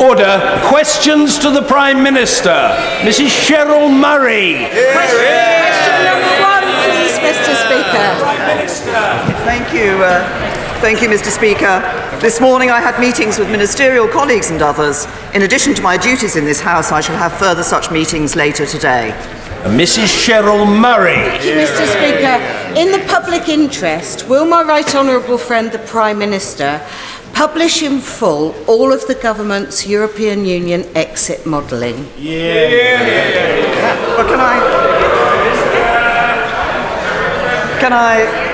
Order. Questions to the Prime Minister. Mrs. Sheryll Murray. Question number one, please, Mr. Speaker. Thank you. Uh, thank you, Mr. Speaker. This morning I had meetings with ministerial colleagues and others. In addition to my duties in this House, I shall have further such meetings later today. Mrs. Sheryll Murray. Thank you, Mr. Speaker. In the public interest, will my right honourable friend, the Prime Minister, publish in full all of the government's European Union exit modelling? But can I. Can I.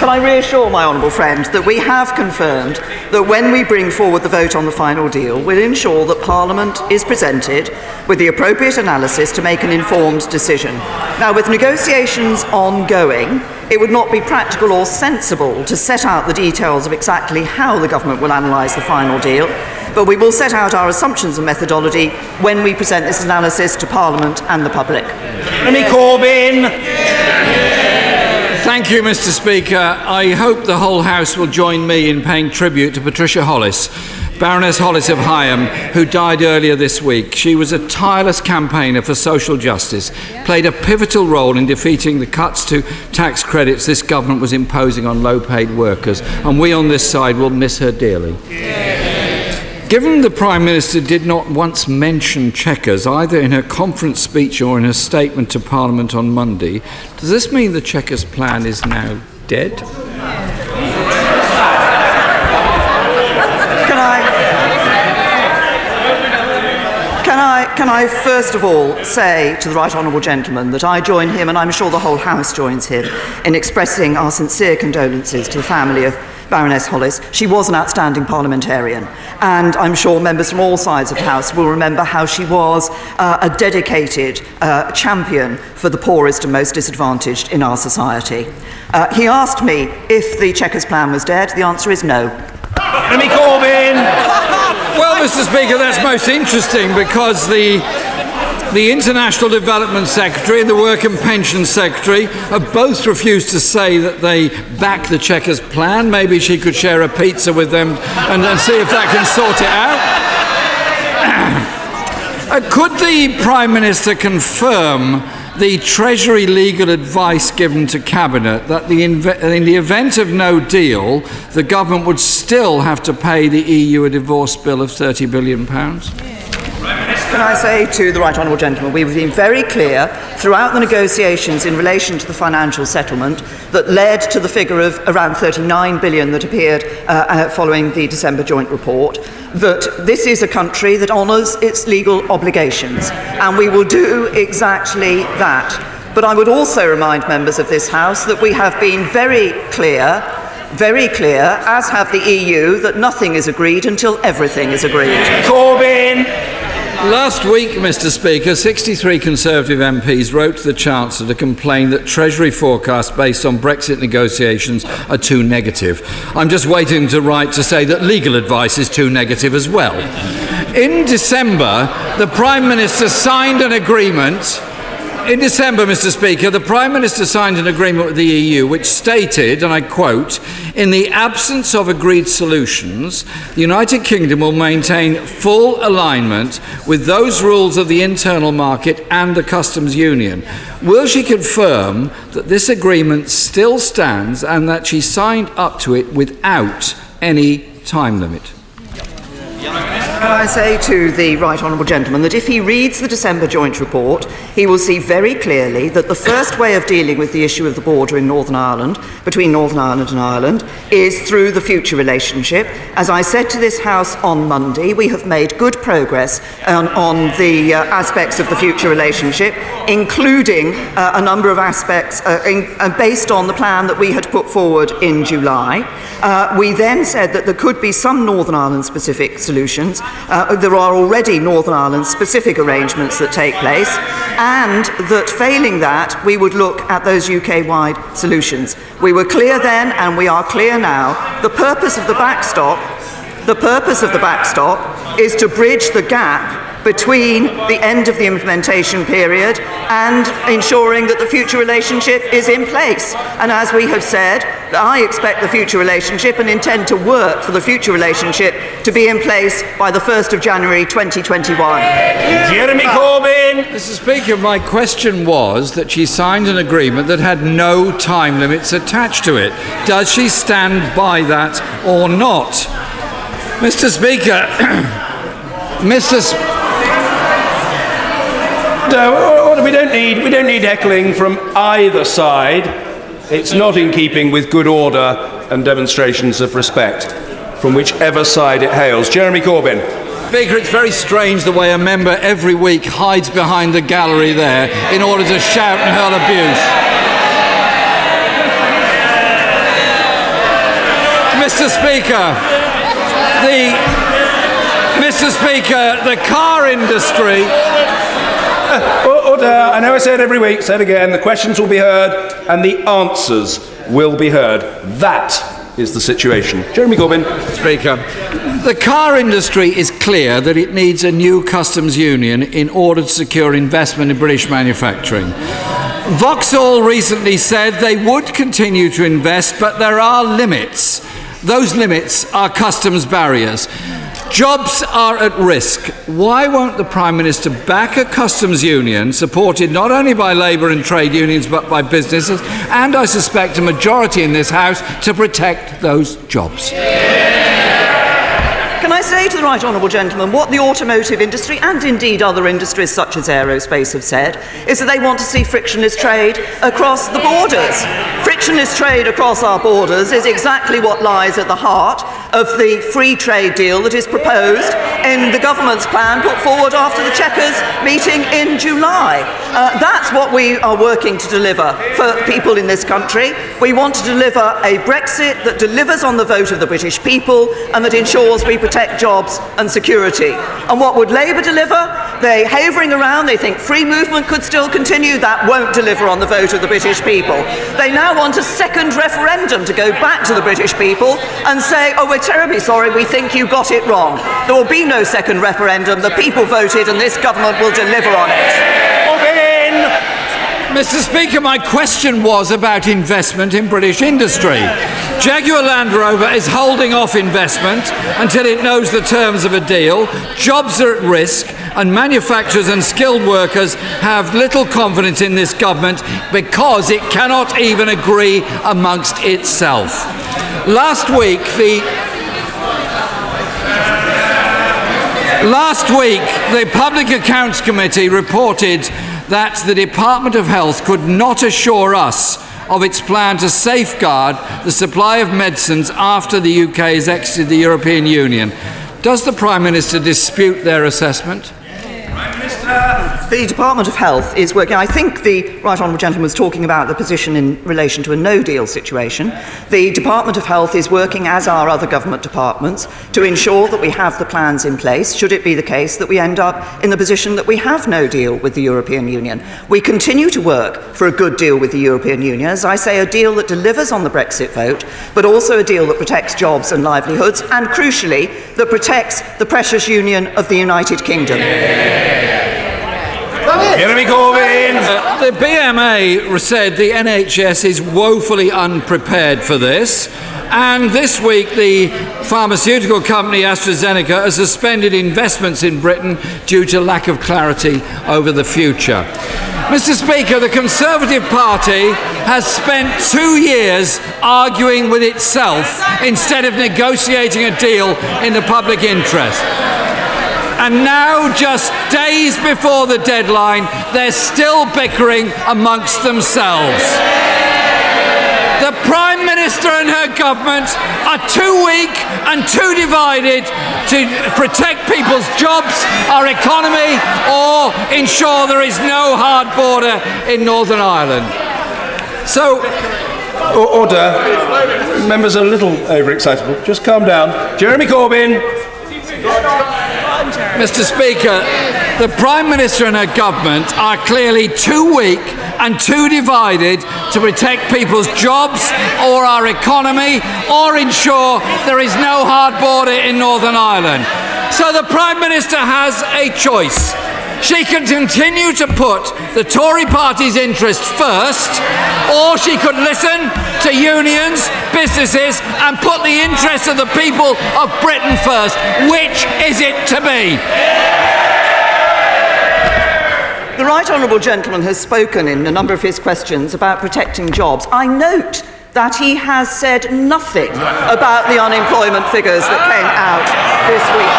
Can I reassure my honourable friend that we have confirmed that when we bring forward the vote on the final deal, we'll ensure that Parliament is presented with the appropriate analysis to make an informed decision. Now, with negotiations ongoing, it would not be practical or sensible to set out the details of exactly how the government will analyse the final deal, but we will set out our assumptions and methodology when we present this analysis to Parliament and the public. Jeremy Corbyn. Thank you, Mr. Speaker. I hope the whole House will join me in paying tribute to Patricia Hollis, Baroness Hollis of Heigham, who died earlier this week. She was a tireless campaigner for social justice, played a pivotal role in defeating the cuts to tax credits this government was imposing on low paid workers, and we on this side will miss her dearly. Given the Prime Minister did not once mention Chequers, either in her conference speech or in her statement to Parliament on Monday, does this mean the Chequers plan is now dead? Can I? Can I, first of all say to the Right Honourable Gentleman that I join him, and I'm sure the whole House joins him, in expressing our sincere condolences to the family of Baroness Hollis. She was an outstanding parliamentarian, and I'm sure members from all sides of the House will remember how she was uh, a dedicated uh, champion for the poorest and most disadvantaged in our society. Uh, he asked me if the Chequers plan was dead. The answer is no. Jeremy Corbyn. Mr. Speaker, that's most interesting because the the International Development Secretary and the Work and Pension Secretary have both refused to say that they back the Chequers plan. Maybe she could share a pizza with them and, and see if that can sort it out. Uh, could the Prime Minister confirm the Treasury legal advice given to Cabinet that the in the event of no deal, the government would still have to pay the EU a divorce bill of £30 billion? Can I say to the Right Honourable Gentleman, we've been very clear throughout the negotiations in relation to the financial settlement that led to the figure of around 39 billion that appeared uh, uh, following the December joint report, that this is a country that honours its legal obligations, and we will do exactly that. But I would also remind members of this House that we have been very clear very clear, as have the EU, that nothing is agreed until everything is agreed. Corbyn. Last week, Mr. Speaker, 63 Conservative MPs wrote to the Chancellor to complain that Treasury forecasts based on Brexit negotiations are too negative. I'm just waiting to write to say that legal advice is too negative as well. In December, the Prime Minister signed an agreement in December, Mr. Speaker, the Prime Minister signed an agreement with the EU which stated, and I quote, in the absence of agreed solutions, the United Kingdom will maintain full alignment with those rules of the internal market and the customs union. Will she confirm that this agreement still stands and that she signed up to it without any time limit? Can I say to the Right Honourable Gentleman that if he reads the December joint report, he will see very clearly that the first way of dealing with the issue of the border in Northern Ireland, between Northern Ireland and Ireland, is through the future relationship. As I said to this House on Monday, we have made good progress on, on the uh, aspects of the future relationship, including uh, a number of aspects uh, in, uh, based on the plan that we had put forward in July. Uh, we then said that there could be some Northern Ireland specific solutions. Uh, there are already Northern Ireland specific arrangements that take place, and that failing that, we would look at those UK wide solutions. We were clear then, and we are clear now. The purpose of the backstop, the purpose of the backstop is to bridge the gap between the end of the implementation period and ensuring that the future relationship is in place. And as we have said, I expect the future relationship and intend to work for the future relationship to be in place by the 1st of January 2021. Jeremy Corbyn. Mr. Speaker, my question was that she signed an agreement that had no time limits attached to it. Does she stand by that or not? Mr. Speaker, Mr. Sp- No, uh, we don't need we don't need heckling from either side. It's not in keeping with good order and demonstrations of respect from whichever side it hails. Jeremy Corbyn. Speaker, it's very strange the way a member every week hides behind the gallery there in order to shout and hurl abuse. Mr. Speaker, the Mr. Speaker, the car industry. Oh, oh, order. I know I say it every week. Say it again. The questions will be heard and the answers will be heard. That is the situation. Jeremy Corbyn. Speaker, the car industry is clear that it needs a new customs union in order to secure investment in British manufacturing. Vauxhall recently said they would continue to invest, but there are limits. Those limits are customs barriers. Jobs are at risk. Why won't the Prime Minister back a customs union supported not only by Labour and trade unions but by businesses and, I suspect, a majority in this House to protect those jobs? Can I say to the right honourable gentleman what the automotive industry and indeed other industries such as aerospace have said is that they want to see frictionless trade across the borders. Frictionless trade across our borders is exactly what lies at the heart of the free trade deal that is proposed in the government's plan put forward after the Chequers meeting in July. Uh, that's what we are working to deliver for people in this country. We want to deliver a Brexit that delivers on the vote of the British people and that ensures we protect jobs and security. And what would Labour deliver? They're havering around, they think free movement could still continue. That won't deliver on the vote of the British people. They now want a second referendum to go back to the British people and say, oh, we're terribly sorry, we think you got it wrong. There will be no second referendum. The people voted and this government will deliver on it. Mr. Speaker, my question was about investment in British industry. Jaguar Land Rover is holding off investment until it knows the terms of a deal. Jobs are at risk, and manufacturers and skilled workers have little confidence in this government because it cannot even agree amongst itself. Last week, the Last week, the Public Accounts Committee reported that the Department of Health could not assure us of its plan to safeguard the supply of medicines after the UK has exited the European Union. Does the Prime Minister dispute their assessment? The Department of Health is working. I think the Right Honourable Gentleman was talking about the position in relation to a no deal situation. The Department of Health is working, as are other government departments, to ensure that we have the plans in place, should it be the case that we end up in the position that we have no deal with the European Union. We continue to work for a good deal with the European Union, as I say, a deal that delivers on the Brexit vote, but also a deal that protects jobs and livelihoods, and crucially, that protects the precious union of the United Kingdom. Jeremy Corbyn. Uh, the BMA said the NHS is woefully unprepared for this. And this week, the pharmaceutical company AstraZeneca has suspended investments in Britain due to lack of clarity over the future. Mr. Speaker, the Conservative Party has spent two years arguing with itself instead of negotiating a deal in the public interest. And now, just days before the deadline, they're still bickering amongst themselves. The Prime Minister and her government are too weak and too divided to protect people's jobs, our economy, or ensure there is no hard border in Northern Ireland. So, Order. Members are a little overexcitable. Just calm down. Jeremy Corbyn. Mr. Speaker, the Prime Minister and her government are clearly too weak and too divided to protect people's jobs or our economy or ensure there is no hard border in Northern Ireland. So the Prime Minister has a choice. She can continue to put the Tory party's interests first, or she could listen to unions, businesses, and put the interests of the people of Britain first. Which it to be? The Right Honourable Gentleman has spoken in a number of his questions about protecting jobs. I note that he has said nothing about the unemployment figures that came out this week.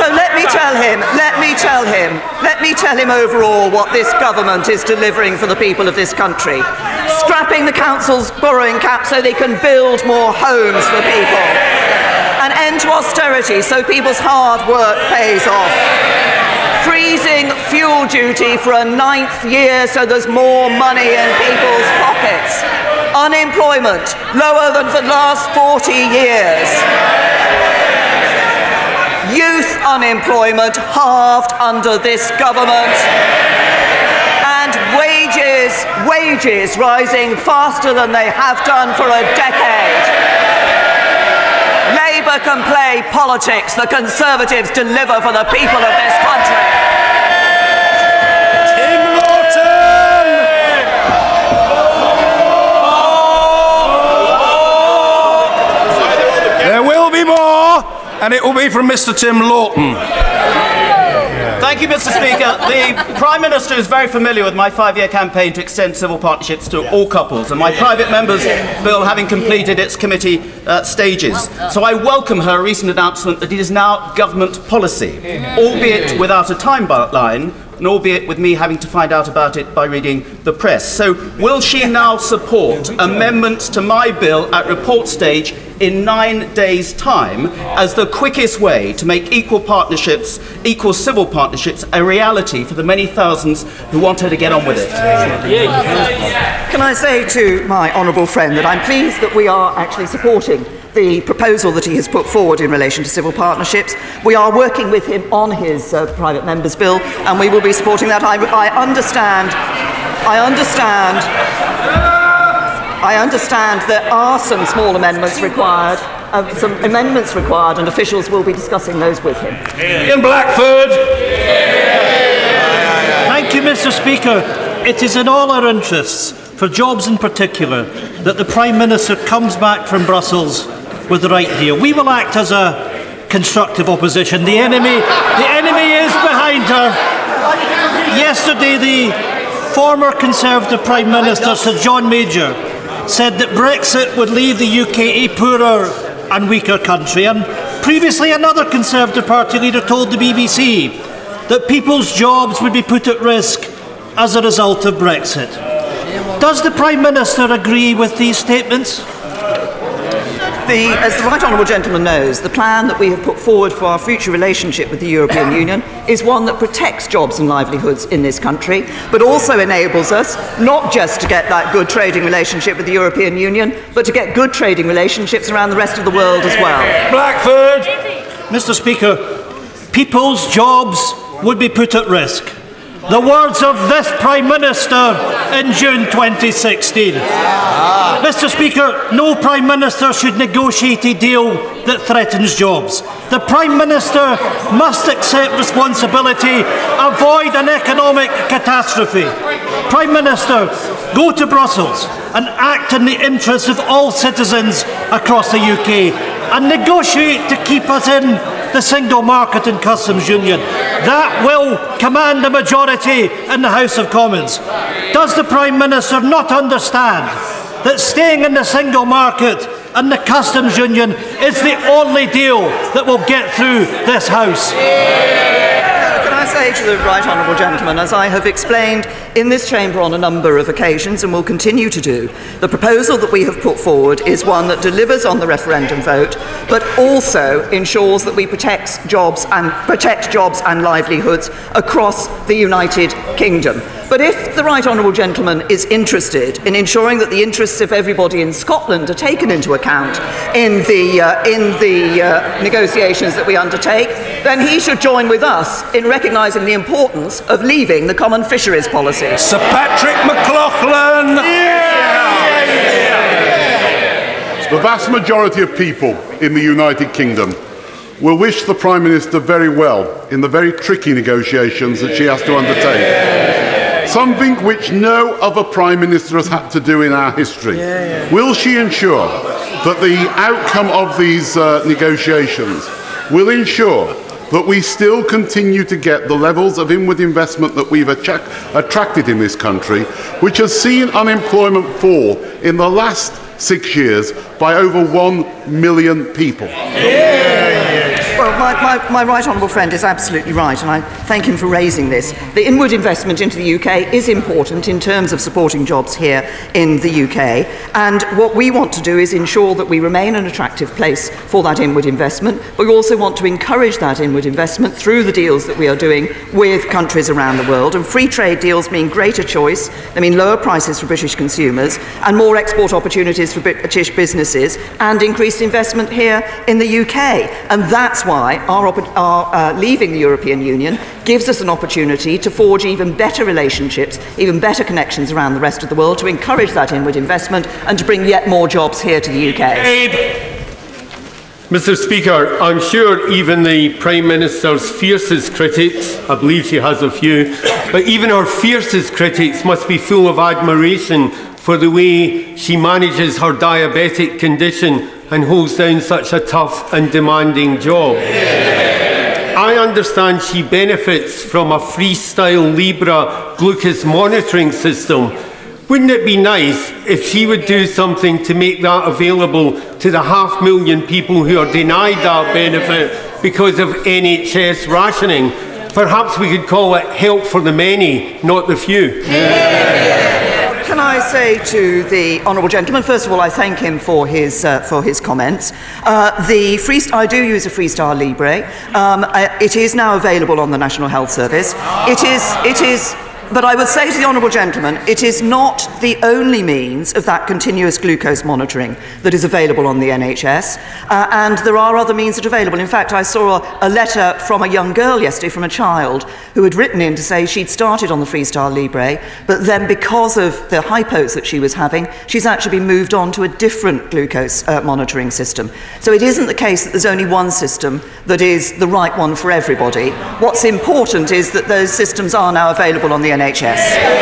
So let me tell him, let me tell him, let me tell him overall what this government is delivering for the people of this country. Scrapping the council's borrowing cap so they can build more homes for people. An end to austerity so people's hard work pays off freezing fuel duty for a ninth year so there's more money in people's pockets. Unemployment lower than for the last 40 years. Youth unemployment halved under this government. And wages, wages rising faster than they have done for a decade. Labour can play politics, the Conservatives deliver for the people of this country. Tim Loughton! There will be more, and it will be from Mr. Tim Loughton. Thank you, Mr. Speaker. The Prime Minister is very familiar with my five year campaign to extend civil partnerships to all couples, and my private member's bill having completed its committee uh, stages. So I welcome her recent announcement that it is now government policy, albeit without a timeline. And albeit with me having to find out about it by reading the press. So, will she now support amendments to my bill at report stage in nine days' time as the quickest way to make equal partnerships, equal civil partnerships, a reality for the many thousands who want her to get on with it? Can I say to my honourable friend that I'm pleased that we are actually supporting the proposal that he has put forward in relation to civil partnerships. We are working with him on his uh, private member's bill, and we will be supporting that. I, I understand. I understand. I understand there are some small amendments required, uh, some amendments required, and officials will be discussing those with him. Ian Blackford! Thank you, Mr. Speaker. It is in all our interests, for jobs in particular, that the Prime Minister comes back from Brussels with the right deal. We will act as a constructive opposition. The enemy, the enemy is behind her. Yesterday, the former Conservative Prime Minister, Sir John Major, said that Brexit would leave the UK a poorer and weaker country. And previously, another Conservative Party leader told the BBC that people's jobs would be put at risk as a result of Brexit. Does the Prime Minister agree with these statements? The, as the Right Honourable Gentleman knows, the plan that we have put forward for our future relationship with the European Union is one that protects jobs and livelihoods in this country, but also enables us not just to get that good trading relationship with the European Union, but to get good trading relationships around the rest of the world as well. Blackford! Mr. Speaker, people's jobs would be put at risk. The words of this Prime Minister in June 2016. Mr. Speaker, no Prime Minister should negotiate a deal that threatens jobs. The Prime Minister must accept responsibility, avoid an economic catastrophe. Prime Minister, go to Brussels and act in the interests of all citizens across the UK and negotiate to keep us in the single market and customs union. That will command a majority in the House of Commons. Does the Prime Minister not understand that staying in the single market and the customs union is the only deal that will get through this House? Say to the Right Honourable Gentleman, as I have explained in this chamber on a number of occasions and will continue to do, the proposal that we have put forward is one that delivers on the referendum vote, but also ensures that we protect jobs and protect jobs and livelihoods across the United Kingdom. But if the Right Honourable Gentleman is interested in ensuring that the interests of everybody in Scotland are taken into account in the, uh, in the uh, negotiations that we undertake, then he should join with us in recognising the importance of leaving the common fisheries policy. Sir Patrick McLoughlin! The vast majority of people in the United Kingdom will wish the Prime Minister very well in the very tricky negotiations that she has to undertake. Something which no other Prime Minister has had to do in our history. Will she ensure that the outcome of these uh, negotiations will ensure that we still continue to get the levels of inward investment that we've attract- attracted in this country, which has seen unemployment fall in the last six years by over one million people. Well, my, my, my right honourable friend is absolutely right, and I thank him for raising this. The inward investment into the UK is important in terms of supporting jobs here in the UK, and what we want to do is ensure that we remain an attractive place for that inward investment, but we also want to encourage that inward investment through the deals that we are doing with countries around the world. And free trade deals mean greater choice, they mean lower prices for British consumers, and more export opportunities for British businesses, and increased investment here in the UK. And that's why our, our uh, leaving the European Union gives us an opportunity to forge even better relationships, even better connections around the rest of the world, to encourage that inward investment and to bring yet more jobs here to the UK. Abe. Mr. Speaker, I'm sure even the Prime Minister's fiercest critics, I believe she has a few, but even her fiercest critics must be full of admiration for the way she manages her diabetic condition and holds down such a tough and demanding job. I understand she benefits from a freestyle Libre glucose monitoring system. Wouldn't it be nice if she would do something to make that available to the half million people who are denied that benefit because of NHS rationing? Perhaps we could call it help for the many, not the few. Can I say to the honourable gentleman, first of all, I thank him for his, uh, for his comments. Uh, the free, I do use a Freestyle Libre. Um, uh, it is now available on the National Health Service. It is, it is but I would say to the Honourable Gentleman, it is not the only means of that continuous glucose monitoring that is available on the NHS, uh, and there are other means that are available. In fact, I saw a, a, letter from a young girl yesterday, from a child, who had written in to say she'd started on the Freestyle Libre, but then because of the hypos that she was having, she's actually been moved on to a different glucose uh, monitoring system. So it isn't the case that there's only one system that is the right one for everybody. What's important is that those systems are now available on the NHS.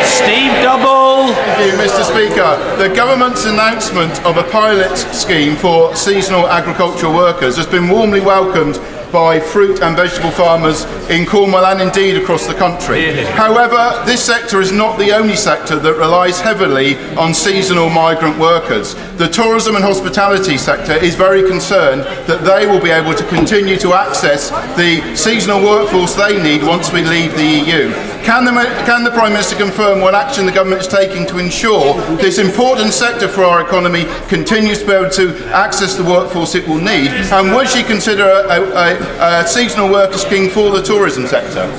Steve Double. Thank you, Mr. Speaker. The government's announcement of a pilot scheme for seasonal agricultural workers has been warmly welcomed by fruit and vegetable farmers in Cornwall and indeed across the country. However, this sector is not the only sector that relies heavily on seasonal migrant workers. The tourism and hospitality sector is very concerned that they will be able to continue to access the seasonal workforce they need once we leave the EU. Can the, can the Prime Minister confirm what action the government is taking to ensure this important sector for our economy continues to be able to access the workforce it will need? And would she consider a, a, a seasonal worker scheme for the tourism sector?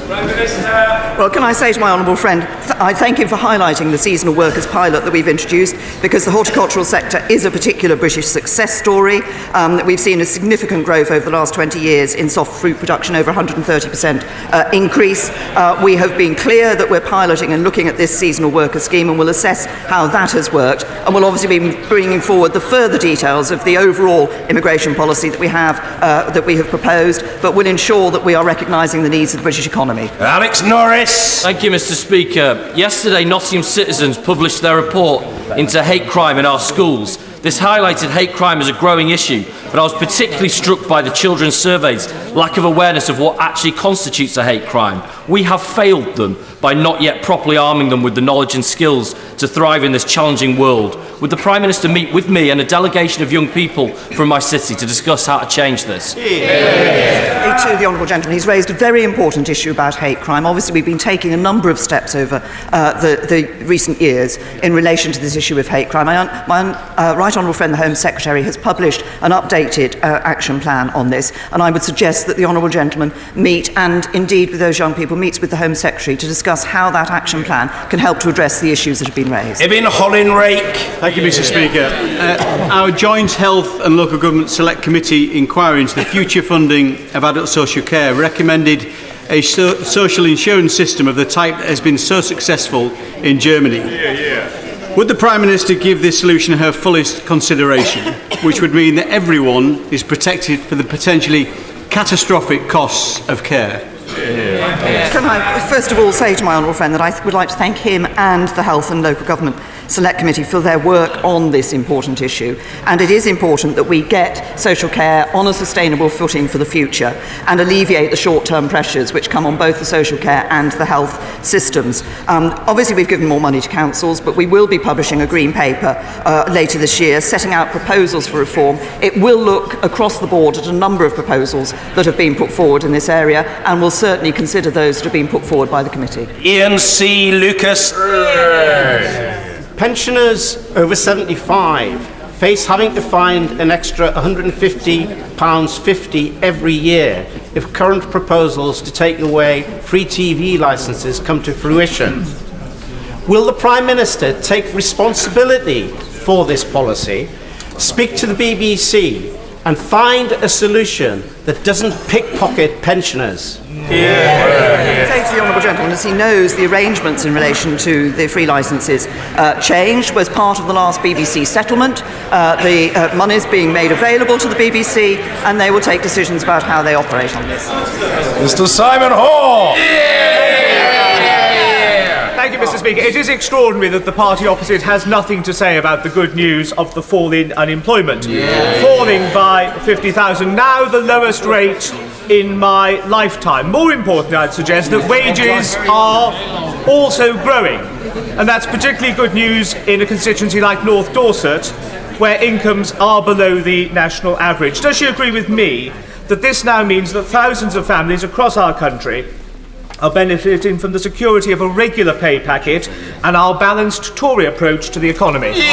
Well, can I say to my honourable friend, th- I thank him for highlighting the seasonal workers pilot that we've introduced because the horticultural sector is a particular British success story. Um, we've seen a significant growth over the last 20 years in soft fruit production, over 130% uh, increase. Uh, we have been clear that we're piloting and looking at this seasonal worker scheme and we'll assess how that has worked. And we'll obviously be bringing forward the further details of the overall immigration policy that we have, uh, that we have proposed, but we will ensure that we are recognising the needs of the British economy. Alex Norris. Thank you, Mr. Speaker. Yesterday, Nottingham citizens published their report into hate crime in our schools. This highlighted hate crime as a growing issue, but I was particularly struck by the children's surveys' lack of awareness of what actually constitutes a hate crime. We have failed them by not yet properly arming them with the knowledge and skills to thrive in this challenging world. Would the Prime Minister meet with me and a delegation of young people from my city to discuss how to change this? Yeah. To the Honourable Gentleman, he's raised a very important issue about hate crime. Obviously, we've been taking a number of steps over uh, the, the, recent years in relation to this issue of hate crime. My, un, my un, uh, Right Honourable Friend, the Home Secretary, has published an updated uh, action plan on this, and I would suggest that the Honourable Gentleman meet, and indeed with those young people, meets with the Home Secretary to discuss how that action plan can help to address the issues that have been raised. Kevin Hollinrake. Thank you, Mr. Speaker. Uh, our Joint Health and Local Government Select Committee inquiry into the future funding of adult social care recommended a so social insurance system of the type that has been so successful in Germany. Yeah, yeah. Would the Prime Minister give this solution her fullest consideration, which would mean that everyone is protected for the potentially catastrophic costs of care. Can I first of all say to my honourable friend that I would like to thank him and the Health and Local Government Select Committee for their work on this important issue. And it is important that we get social care on a sustainable footing for the future and alleviate the short term pressures which come on both the social care and the health systems. Um, obviously, we've given more money to councils, but we will be publishing a green paper uh, later this year setting out proposals for reform. It will look across the board at a number of proposals that have been put forward in this area and will certainly consider those that have been put forward by the committee. Ian C. Lucas. Pensioners over 75 face having to find an extra £150.50 every year if current proposals to take away free TV licences come to fruition. Will the Prime Minister take responsibility for this policy, speak to the BBC, and find a solution that doesn't pickpocket pensioners? Say to the honourable gentleman, as he knows, the arrangements in relation to the free licences uh, changed was part of the last BBC settlement. Uh, the uh, money is being made available to the BBC, and they will take decisions about how they operate on this. Mr. Simon Hoare. Thank you, Mr. Speaker. It is extraordinary that the party opposite has nothing to say about the good news of the fall in unemployment. Falling by 50,000, now the lowest rate in my lifetime. More importantly, I'd suggest that wages are also growing. And that's particularly good news in a constituency like North Dorset, where incomes are below the national average. Does she agree with me that this now means that thousands of families across our country are benefiting from the security of a regular pay packet and our balanced Tory approach to the economy? Can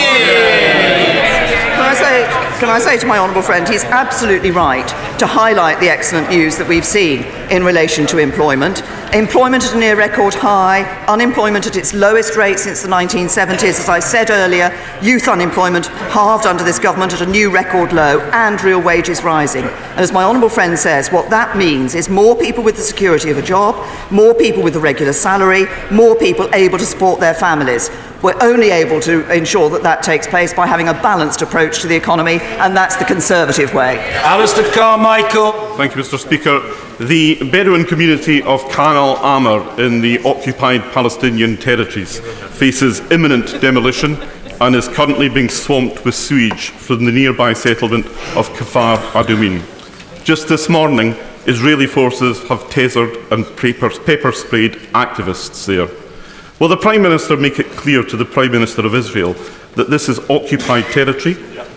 I say, can I say to my honourable friend, he's absolutely right to highlight the excellent news that we've seen in relation to employment. Employment at a near record high, unemployment at its lowest rate since the 1970s. As I said earlier, youth unemployment halved under this government at a new record low, and real wages rising. And as my honourable friend says, what that means is more people with the security of a job, more people with a regular salary, more people able to support their families. We're only able to ensure that that takes place by having a balanced approach to the economy, and that's the Conservative way. Alistair Carmichael. Thank you, Mr. Speaker. The Bedouin community of Khan al Ahmar in the occupied Palestinian territories faces imminent demolition and is currently being swamped with sewage from the nearby settlement of Kfar Adumim. Just this morning, Israeli forces have tasered and pepper sprayed activists there. Will the Prime Minister make it clear to the Prime Minister of Israel that this is occupied territory,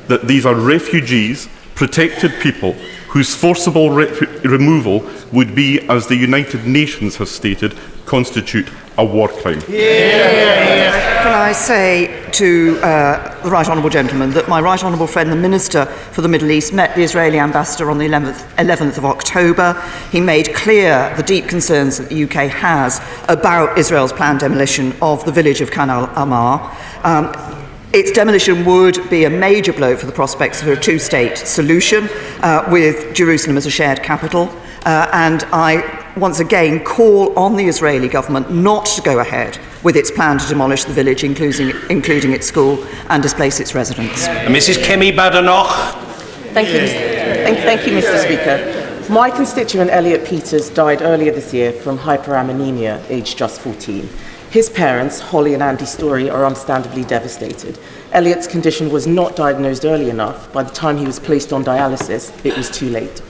that these are refugees, protected people, whose forcible re- removal would be, as the United Nations has stated, constitute a war crime? Can I say to uh, the right honourable gentleman that my right honourable friend, the Minister for the Middle East, met the Israeli ambassador on the 11th, 11th of October. He made clear the deep concerns that the UK has about Israel's planned demolition of the village of Khan al Ahmar. Um, its demolition would be a major blow for the prospects of a two state solution uh, with Jerusalem as a shared capital. Uh, and I once again call on the Israeli government not to go ahead with its plan to demolish the village, including, including its school, and displace its residents. Mrs. Kemi Badenoch. Thank you, thank, thank you, Mr. Speaker. My constituent Elliot Peters died earlier this year from hyperammonemia, aged just 14. His parents, Holly and Andy Story, are understandably devastated. Elliot's condition was not diagnosed early enough. By the time he was placed on dialysis, it was too late.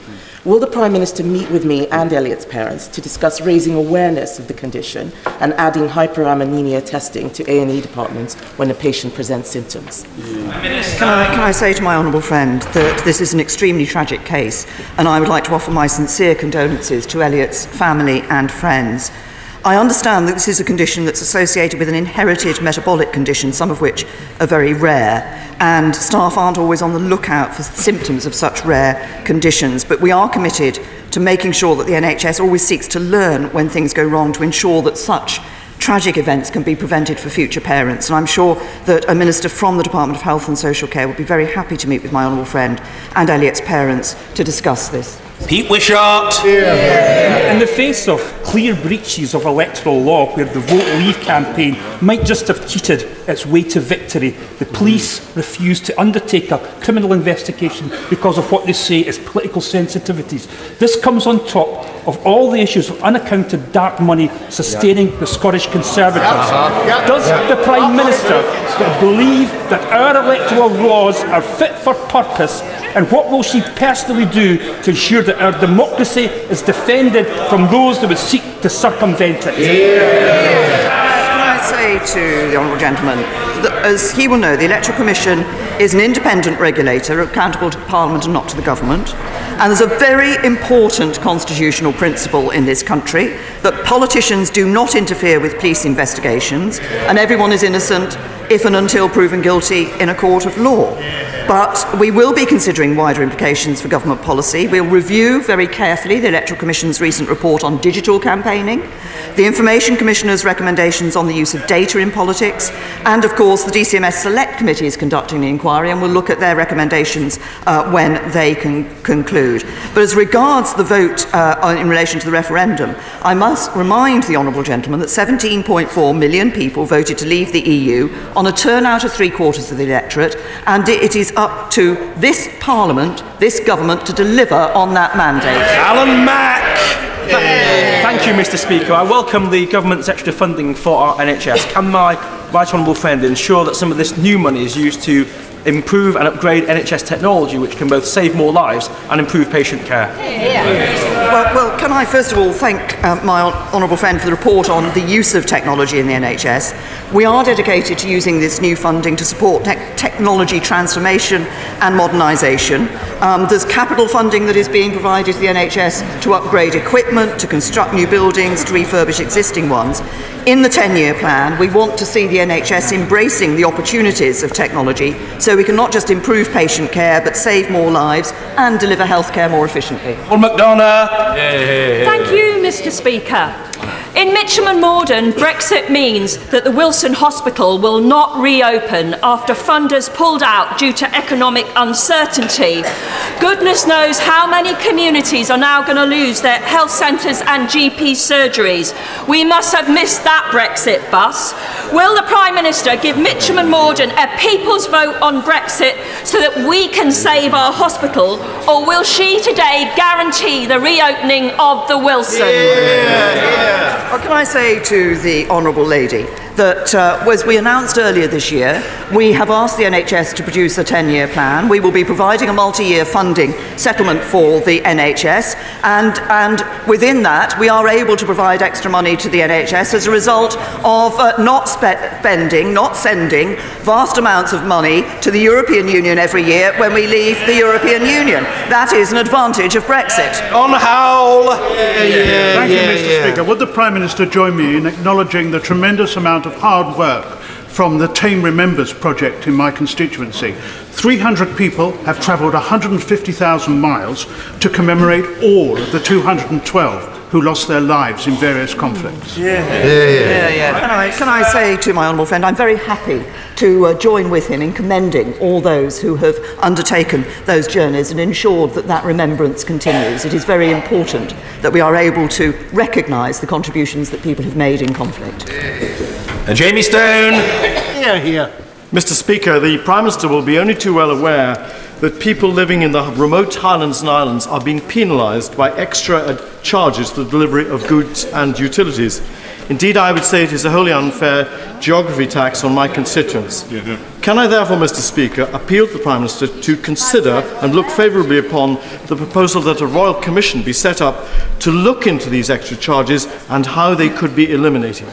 Will the Prime Minister meet with me and Elliot's parents to discuss raising awareness of the condition and adding hyperammonemia testing to A&E departments when a patient presents symptoms? Can I, can I say to my honourable friend that this is an extremely tragic case, and I would like to offer my sincere condolences to Elliot's family and friends. I understand that this is a condition that's associated with an inherited metabolic condition, some of which are very rare, and staff aren't always on the lookout for symptoms of such rare conditions. But we are committed to making sure that the NHS always seeks to learn when things go wrong to ensure that such tragic events can be prevented for future parents. And I'm sure that a minister from the Department of Health and Social Care would be very happy to meet with my honourable friend and Elliot's parents to discuss this. Pete Wishart. In the face of clear breaches of electoral law where the Vote Leave campaign might just have cheated its way to victory. The police refuse to undertake a criminal investigation because of what they say is political sensitivities. This comes on top of all the issues of unaccounted dark money sustaining the Scottish Conservatives. Does the Prime Minister believe that our electoral laws are fit for purpose and what will she personally do to ensure that our democracy is defended from those that would seek to circumvent it? Can I say to the Honourable Gentleman as he will know, the Electoral Commission is an independent regulator accountable to Parliament and not to the government. And there's a very important constitutional principle in this country that politicians do not interfere with police investigations and everyone is innocent if and until proven guilty in a court of law. But we will be considering wider implications for government policy. We'll review very carefully the Electoral Commission's recent report on digital campaigning, the Information Commissioner's recommendations on the use of data in politics, and of course the DCMS Select Committee is conducting the inquiry and will look at their recommendations uh, when they can conclude. But as regards the vote uh, in relation to the referendum, I must remind the Honourable Gentleman that 17.4 million people voted to leave the EU on a turnout of three quarters of the electorate, and it is up to this Parliament, this government, to deliver on that mandate. Alan Mak! Thank you, Mr. Speaker. I welcome the government's extra funding for our NHS. Can my right honourable friend ensure that some of this new money is used to improve and upgrade NHS technology, which can both save more lives and improve patient care? Well, well, can I first of all thank uh, my honourable friend for the report on the use of technology in the NHS. We are dedicated to using this new funding to support te- technology transformation and modernisation. Um, there's capital funding that is being provided to the NHS to upgrade equipment, to construct new buildings, to refurbish existing ones. In the 10 year plan, we want to see the NHS embracing the opportunities of technology so we can not just improve patient care but save more lives and deliver healthcare more efficiently. Paul McDonagh. Thank you, Mr. Speaker. In Mitcham and Morden, Brexit means that the Wilson Hospital will not reopen after funders pulled out due to economic uncertainty. Goodness knows how many communities are now going to lose their health centres and GP surgeries. We must have missed that Brexit bus. Will the Prime Minister give Mitcham and Morden a people's vote on Brexit so that we can save our hospital, or will she today guarantee the reopening of the Wilson? Well, can I say to the Honourable Lady that, uh, as we announced earlier this year, we have asked the NHS to produce a 10 year plan. We will be providing a multi year funding settlement for the NHS, and, and within that, we are able to provide extra money to the NHS as a result of uh, not spe- spending, not sending vast amounts of money to the European Union every year when we leave the European Union. That is an advantage of Brexit. John Howell! Thank you, Mr. Speaker. Would the Prime Minister join me in acknowledging the tremendous amount of hard work from the Thame Remembers project in my constituency? 300 people have travelled 150,000 miles to commemorate all of the 212 who lost their lives in various conflicts. Yeah, yeah. Can, I, can I say to my honourable friend, I'm very happy to uh, join with him in commending all those who have undertaken those journeys and ensured that that remembrance continues. It is very important that we are able to recognise the contributions that people have made in conflict. And Jamie Stone. Here, here. Mr. Speaker, the Prime Minister will be only too well aware that people living in the remote highlands and islands are being penalised by extra uh, charges for the delivery of goods and utilities. Indeed, I would say it is a wholly unfair geography tax on my constituents. Can I therefore, Mr. Speaker, appeal to the Prime Minister to consider and look favourably upon the proposal that a Royal Commission be set up to look into these extra charges and how they could be eliminated?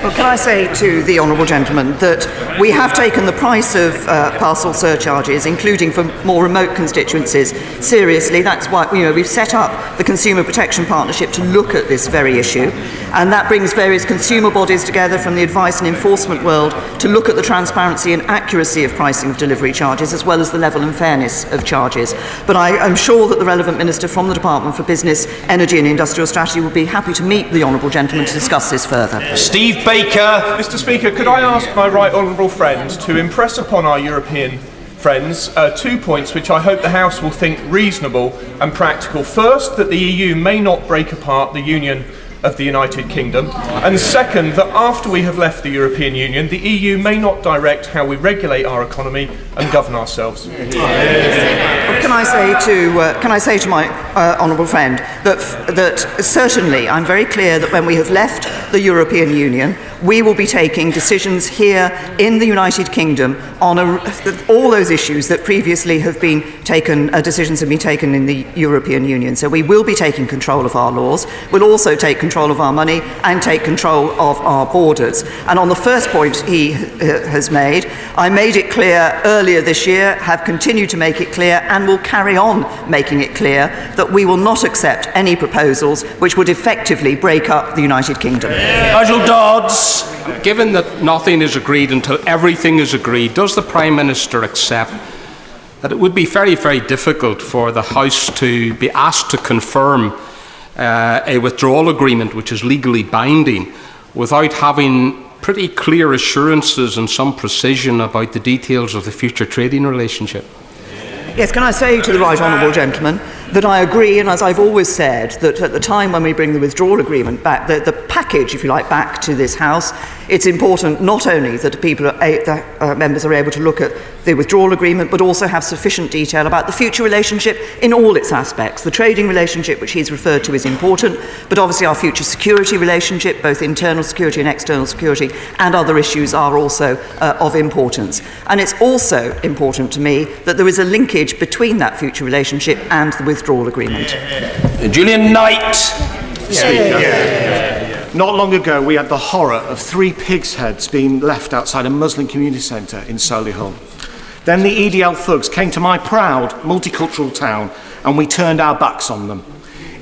Well, can I say to the Honourable Gentleman that we have taken the price of uh, parcel surcharges, including for more remote constituencies, seriously. That's why you know, we've set up the Consumer Protection Partnership to look at this very issue. And that brings various consumer bodies together from the advice and enforcement world to look at the transparency and accuracy of pricing of delivery charges, as well as the level and fairness of charges. But I am sure that the relevant Minister from the Department for Business, Energy and Industrial Strategy will be happy to meet the Honourable Gentleman to discuss this further. Steve Baker. Mr. Speaker, could I ask my right honourable friend to impress upon our European friends uh, two points which I hope the House will think reasonable and practical. First, that the EU may not break apart the Union of the United Kingdom? And second, that after we have left the European Union, the EU may not direct how we regulate our economy and govern ourselves? Well, Can I say to uh, can I say to my uh, honourable friend that that certainly I'm very clear that when we have left the European Union, we will be taking decisions here in the United Kingdom on a, all those issues that previously have been taken uh, decisions have been taken in the European Union. So we will be taking control of our laws. We'll also take control of our money and take control of our borders. And on the first point he uh, has made, I made it clear earlier this year, have continued to make it clear, and will carry on making it clear that we will not accept any proposals which would effectively break up the United Kingdom. Nigel Dodds. Given that nothing is agreed until everything is agreed, does the Prime Minister accept that it would be very, very difficult for the House to be asked to confirm uh, a withdrawal agreement which is legally binding without having pretty clear assurances and some precision about the details of the future trading relationship? Yes, can I say to the right honourable gentleman that I agree, and as I've always said, that at the time when we bring the withdrawal agreement back, the, the package, if you like, back to this House, it's important not only that people, are, a- the uh, members are able to look at the withdrawal agreement, but also have sufficient detail about the future relationship in all its aspects. The trading relationship, which he's referred to, is important, but obviously our future security relationship, both internal security and external security, and other issues are also uh, of importance. And it's also important to me that there is a linkage between that future relationship and the withdrawal agreement. Julian Knight. Not long ago, we had the horror of three pigs' heads being left outside a Muslim community centre in Solihull. Then the EDL thugs came to my proud multicultural town and we turned our backs on them.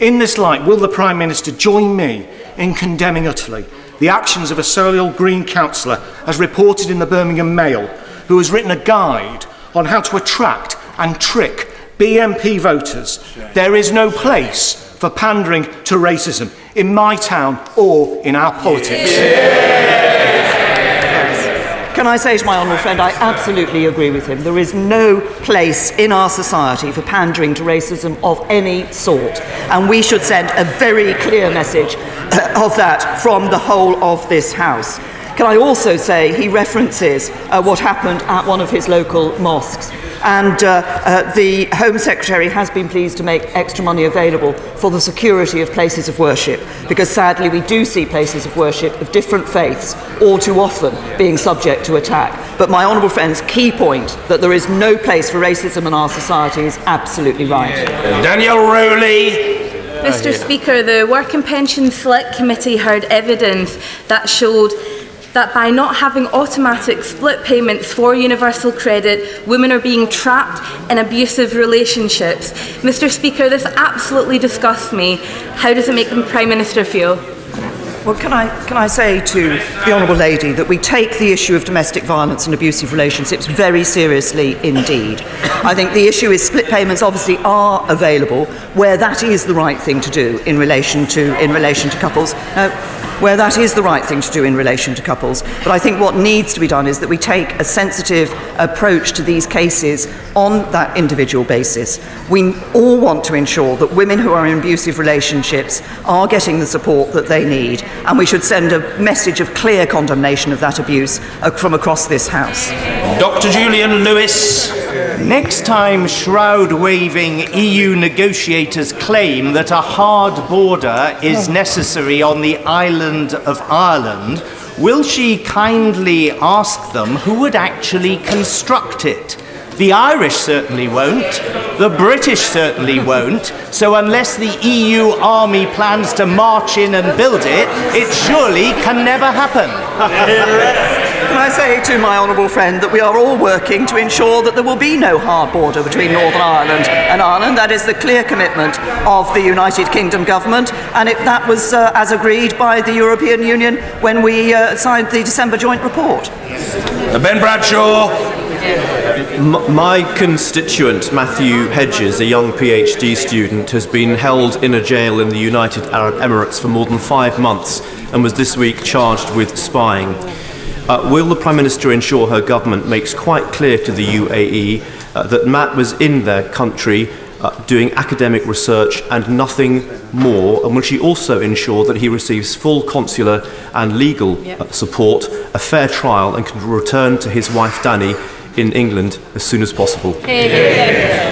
In this light, will the Prime Minister join me in condemning utterly the actions of a Solihull Green councillor, as reported in the Birmingham Mail, who has written a guide on how to attract and trick BNP voters? There is no place for pandering to racism in my town or in our politics. Can I say to my honourable friend, I absolutely agree with him. There is no place in our society for pandering to racism of any sort. And we should send a very clear message uh, of that from the whole of this House. Can I also say he references uh, what happened at one of his local mosques? And uh, uh, the Home Secretary has been pleased to make extra money available for the security of places of worship, because sadly we do see places of worship of different faiths all too often being subject to attack. But my honourable friend's key point that there is no place for racism in our society is absolutely right. Danielle Rowley. Mr. Speaker, the Work and Pension Select Committee heard evidence that showed that by not having automatic split payments for universal credit, women are being trapped in abusive relationships. Mr. Speaker, this absolutely disgusts me. How does it make the Prime Minister feel? Well, can I, can I say to the Honourable Lady that we take the issue of domestic violence and abusive relationships very seriously indeed. I think the issue is split payments obviously are available where that is the right thing to do in relation to, in relation to couples. Where that is the right thing to do in relation to couples. But I think what needs to be done is that we take a sensitive approach to these cases on that individual basis. We all want to ensure that women who are in abusive relationships are getting the support that they need, and we should send a message of clear condemnation of that abuse from across this House. Dr. Julian Lewis. Next time shroud waving EU negotiators claim that a hard border is necessary on the island of Ireland, will she kindly ask them who would actually construct it? The Irish certainly won't. The British certainly won't. So, unless the EU army plans to march in and build it, it surely can never happen. Can I say to my honourable friend that we are all working to ensure that there will be no hard border between Northern Ireland and Ireland? That is the clear commitment of the United Kingdom government, and it, that was uh, as agreed by the European Union when we uh, signed the December joint report. Ben Bradshaw. M- My constituent, Matthew Hedges, a young PhD student, has been held in a jail in the United Arab Emirates for more than five months and was this week charged with spying. Uh, will the Prime Minister ensure her government makes quite clear to the UAE uh, that Matt was in their country uh, uh, doing academic research and nothing more? And will she also ensure that he receives full consular and legal Yep. uh, support, a fair trial, and can return to his wife Danny in England as soon as possible?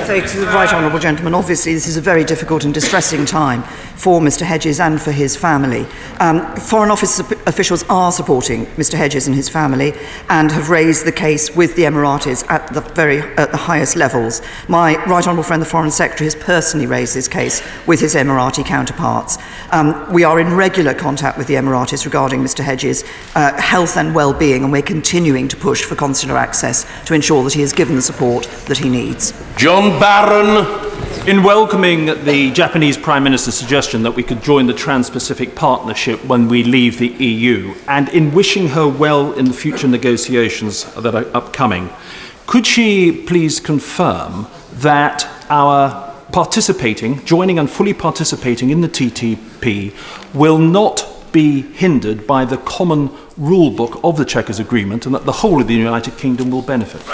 Say to the right honourable gentleman, obviously this is a very difficult and distressing time for Mr Hedges and for his family. Um, Foreign Office officials are supporting Mr Hedges and his family and have raised the case with the Emiratis at the very at the highest levels. My right honourable friend, the Foreign Secretary, has personally raised this case with his Emirati counterparts. Um, we are in regular contact with the Emiratis regarding Mr Hedges' uh, health and well-being, and we're continuing to push for consular access to ensure that he is given the support that he needs. John Baron. In welcoming the Japanese Prime Minister's suggestion that we could join the Trans Pacific Partnership when we leave the EU, and in wishing her well in the future negotiations that are upcoming, could she please confirm that our participating, joining and fully participating in the TTP, will not be hindered by the common rule book of the Chequers Agreement, and that the whole of the United Kingdom will benefit?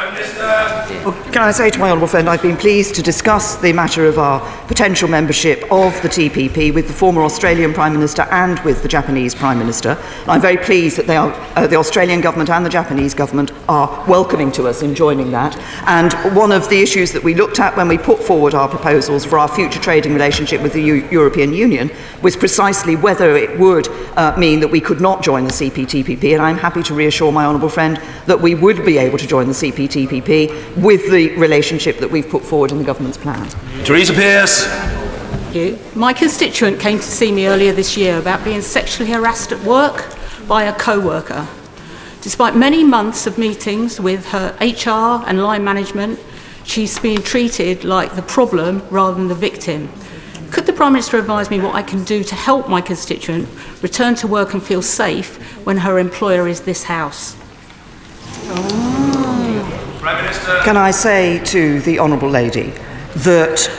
Well, can I say to my honourable friend, I've been pleased to discuss the matter of our potential membership of the TPP with the former Australian Prime Minister and with the Japanese Prime Minister. I'm very pleased that are, uh, the Australian government and the Japanese government are welcoming to us in joining that. And one of the issues that we looked at when we put forward our proposals for our future trading relationship with the U- European Union was precisely whether it would uh, mean that we could not join the CPTPP. And I'm happy to reassure my honourable friend that we would be able to join the CPTPP with the relationship that we've put forward in the government's plan. Teresa Pearce. Thank you. My constituent came to see me earlier this year about being sexually harassed at work by a co-worker. Despite many months of meetings with her HR and line management, she's being treated like the problem rather than the victim. Could the Prime Minister advise me what I can do to help my constituent return to work and feel safe when her employer is this House? Can I say to the Honourable Lady that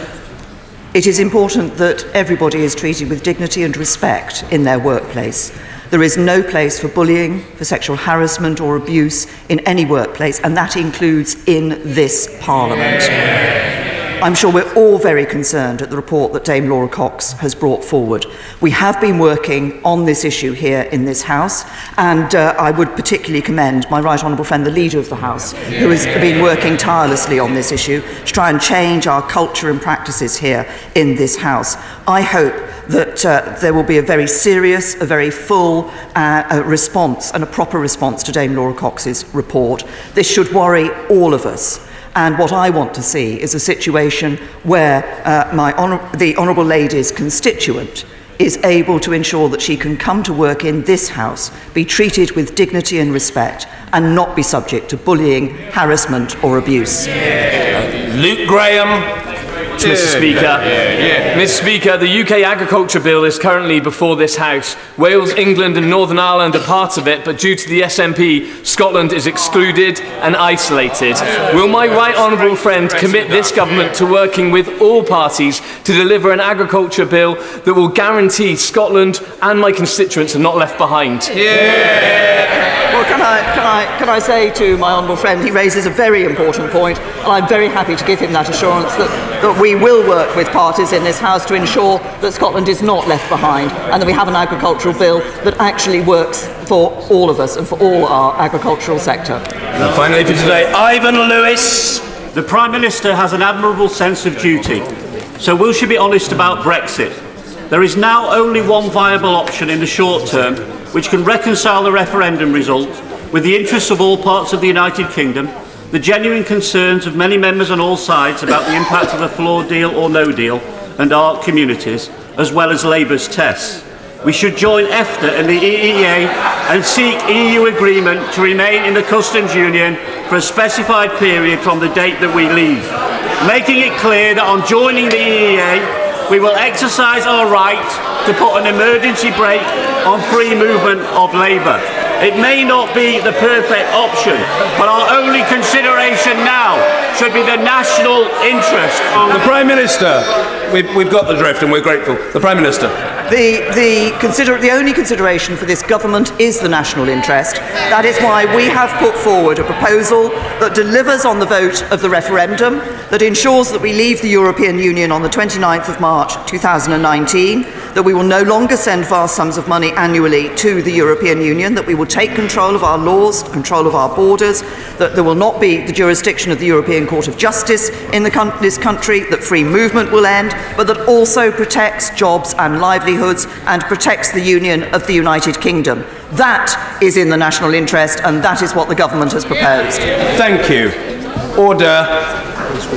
it is important that everybody is treated with dignity and respect in their workplace. There is no place for bullying, for sexual harassment or abuse in any workplace, and that includes in this Parliament. I'm sure we're all very concerned at the report that Dame Laura Cox has brought forward. We have been working on this issue here in this House, and uh, I would particularly commend my right honourable friend, the Leader of the House, who has been working tirelessly on this issue to try and change our culture and practices here in this House. I hope that uh, there will be a very serious, a very full uh, uh, response and a proper response to Dame Laura Cox's report. This should worry all of us. And what I want to see is a situation where uh, my honor- the Honourable Lady's constituent is able to ensure that she can come to work in this House, be treated with dignity and respect, and not be subject to bullying, harassment, or abuse. Yeah. Luke Graham. Mr. Speaker. Mr. Speaker, the UK Agriculture Bill is currently before this House. Wales, England, and Northern Ireland are parts of it, but due to the SNP, Scotland is excluded and isolated. Will my right honourable friend commit this government to working with all parties to deliver an agriculture bill that will guarantee Scotland and my constituents are not left behind? Well, can I, can, I, can I say to my honourable friend, he raises a very important point, and I'm very happy to give him that assurance that, that we will work with parties in this House to ensure that Scotland is not left behind and that we have an agricultural bill that actually works for all of us and for all our agricultural sector. And finally for today, Ivan Lewis. The Prime Minister has an admirable sense of duty. So will she be honest about Brexit? There is now only one viable option in the short term which can reconcile the referendum result with the interests of all parts of the United Kingdom, the genuine concerns of many members on all sides about the impact of a flawed deal or no deal, and our communities, as well as Labour's tests. We should join EFTA and the EEA and seek EU agreement to remain in the customs union for a specified period from the date that we leave, making it clear that on joining the EEA, we will exercise our right to put an emergency brake on free movement of labour. It may not be the perfect option, but our only consideration now should be the national interest. The Prime Minister. We've, we've got the drift and we're grateful. The Prime Minister. The, the, consider, the only consideration for this government is the national interest. That is why we have put forward a proposal that delivers on the vote of the referendum, that ensures that we leave the European Union on the 29th of March 2019, that we will no longer send vast sums of money annually to the European Union, that we will take control of our laws, control of our borders, that there will not be the jurisdiction of the European Court of Justice in coun- this country, that free movement will end, but that also protects jobs and livelihoods and protects the union of the United Kingdom. That is in the national interest, and that is what the government has proposed. Thank you. Order.